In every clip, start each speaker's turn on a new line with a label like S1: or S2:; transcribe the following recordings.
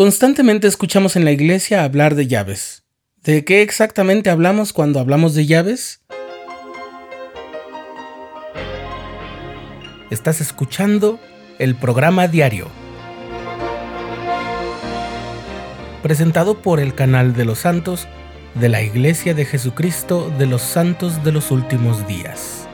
S1: Constantemente escuchamos en la iglesia hablar de llaves. ¿De qué exactamente hablamos cuando hablamos de llaves? Estás escuchando el programa diario, presentado por el canal de los santos de la Iglesia de Jesucristo de los Santos de los Últimos Días.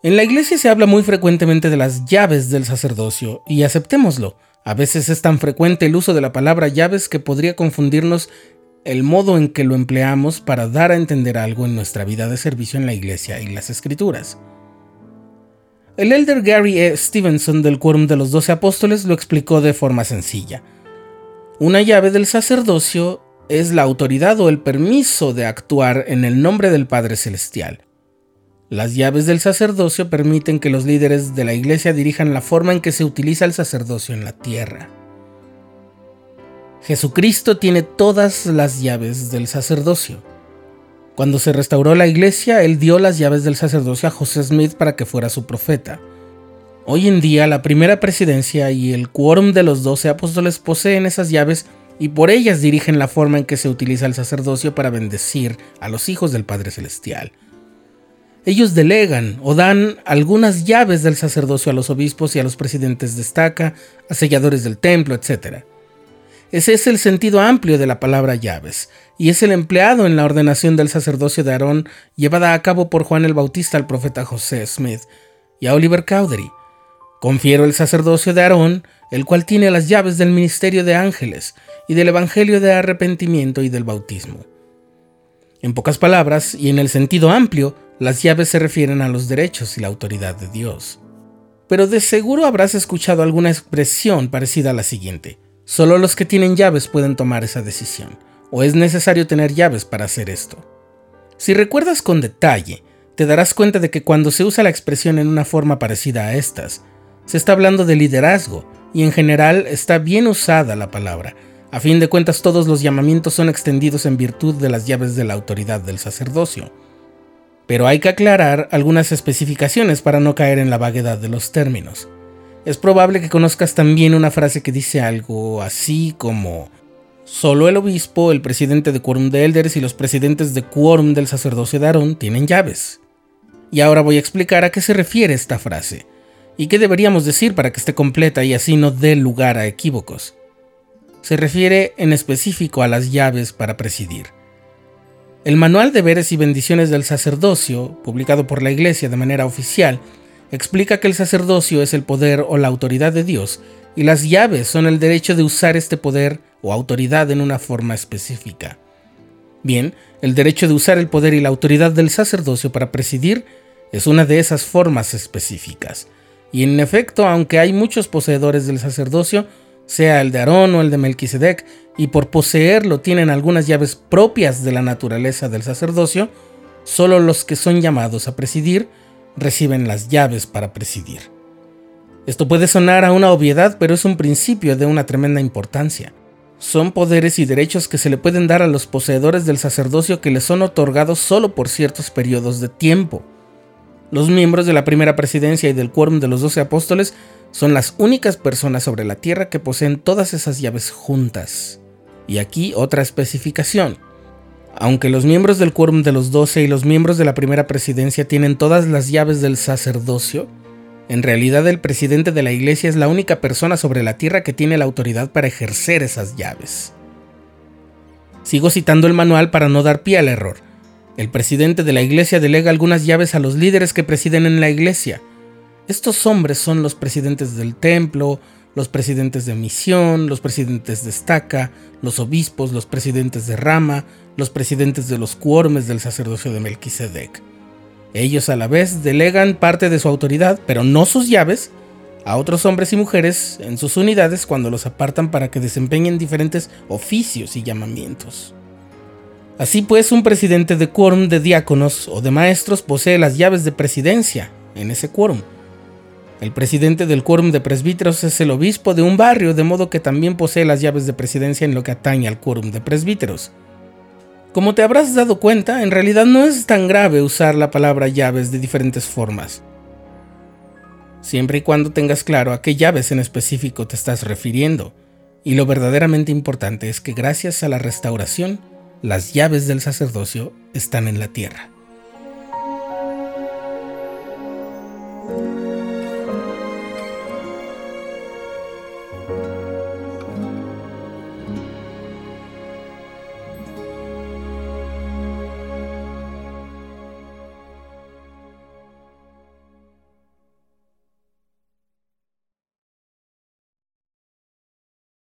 S1: En la iglesia se habla muy frecuentemente de las llaves del sacerdocio, y aceptémoslo. A veces es tan frecuente el uso de la palabra llaves que podría confundirnos el modo en que lo empleamos para dar a entender algo en nuestra vida de servicio en la iglesia y las escrituras. El elder Gary E. Stevenson del Quórum de los Doce Apóstoles lo explicó de forma sencilla. Una llave del sacerdocio es la autoridad o el permiso de actuar en el nombre del Padre Celestial. Las llaves del sacerdocio permiten que los líderes de la iglesia dirijan la forma en que se utiliza el sacerdocio en la tierra. Jesucristo tiene todas las llaves del sacerdocio. Cuando se restauró la iglesia, él dio las llaves del sacerdocio a José Smith para que fuera su profeta. Hoy en día, la primera presidencia y el quórum de los doce apóstoles poseen esas llaves y por ellas dirigen la forma en que se utiliza el sacerdocio para bendecir a los hijos del Padre Celestial. Ellos delegan o dan algunas llaves del sacerdocio a los obispos y a los presidentes de estaca, a selladores del templo, etc. Ese es el sentido amplio de la palabra llaves, y es el empleado en la ordenación del sacerdocio de Aarón llevada a cabo por Juan el Bautista al profeta José Smith y a Oliver Cowdery. Confiero el sacerdocio de Aarón, el cual tiene las llaves del ministerio de ángeles y del evangelio de arrepentimiento y del bautismo. En pocas palabras, y en el sentido amplio, las llaves se refieren a los derechos y la autoridad de Dios. Pero de seguro habrás escuchado alguna expresión parecida a la siguiente. Solo los que tienen llaves pueden tomar esa decisión, o es necesario tener llaves para hacer esto. Si recuerdas con detalle, te darás cuenta de que cuando se usa la expresión en una forma parecida a estas, se está hablando de liderazgo, y en general está bien usada la palabra. A fin de cuentas todos los llamamientos son extendidos en virtud de las llaves de la autoridad del sacerdocio pero hay que aclarar algunas especificaciones para no caer en la vaguedad de los términos. Es probable que conozcas también una frase que dice algo así como Solo el obispo, el presidente de quórum de elders y los presidentes de quórum del sacerdocio de Aarón tienen llaves. Y ahora voy a explicar a qué se refiere esta frase y qué deberíamos decir para que esté completa y así no dé lugar a equívocos. Se refiere en específico a las llaves para presidir. El Manual de Deberes y Bendiciones del Sacerdocio, publicado por la Iglesia de manera oficial, explica que el sacerdocio es el poder o la autoridad de Dios y las llaves son el derecho de usar este poder o autoridad en una forma específica. Bien, el derecho de usar el poder y la autoridad del sacerdocio para presidir es una de esas formas específicas. Y en efecto, aunque hay muchos poseedores del sacerdocio, sea el de Aarón o el de Melquisedec, y por poseerlo tienen algunas llaves propias de la naturaleza del sacerdocio, solo los que son llamados a presidir reciben las llaves para presidir. Esto puede sonar a una obviedad, pero es un principio de una tremenda importancia. Son poderes y derechos que se le pueden dar a los poseedores del sacerdocio que les son otorgados solo por ciertos periodos de tiempo. Los miembros de la primera presidencia y del quórum de los doce apóstoles son las únicas personas sobre la Tierra que poseen todas esas llaves juntas. Y aquí otra especificación. Aunque los miembros del quórum de los doce y los miembros de la primera presidencia tienen todas las llaves del sacerdocio, en realidad el presidente de la iglesia es la única persona sobre la tierra que tiene la autoridad para ejercer esas llaves. Sigo citando el manual para no dar pie al error. El presidente de la iglesia delega algunas llaves a los líderes que presiden en la iglesia, estos hombres son los presidentes del templo, los presidentes de misión, los presidentes de estaca, los obispos, los presidentes de rama, los presidentes de los cuormes del sacerdocio de Melquisedec. Ellos a la vez delegan parte de su autoridad, pero no sus llaves, a otros hombres y mujeres en sus unidades cuando los apartan para que desempeñen diferentes oficios y llamamientos. Así pues, un presidente de quórum de diáconos o de maestros posee las llaves de presidencia en ese quórum El presidente del quórum de presbíteros es el obispo de un barrio, de modo que también posee las llaves de presidencia en lo que atañe al quórum de presbíteros. Como te habrás dado cuenta, en realidad no es tan grave usar la palabra llaves de diferentes formas. Siempre y cuando tengas claro a qué llaves en específico te estás refiriendo. Y lo verdaderamente importante es que gracias a la restauración, las llaves del sacerdocio están en la tierra.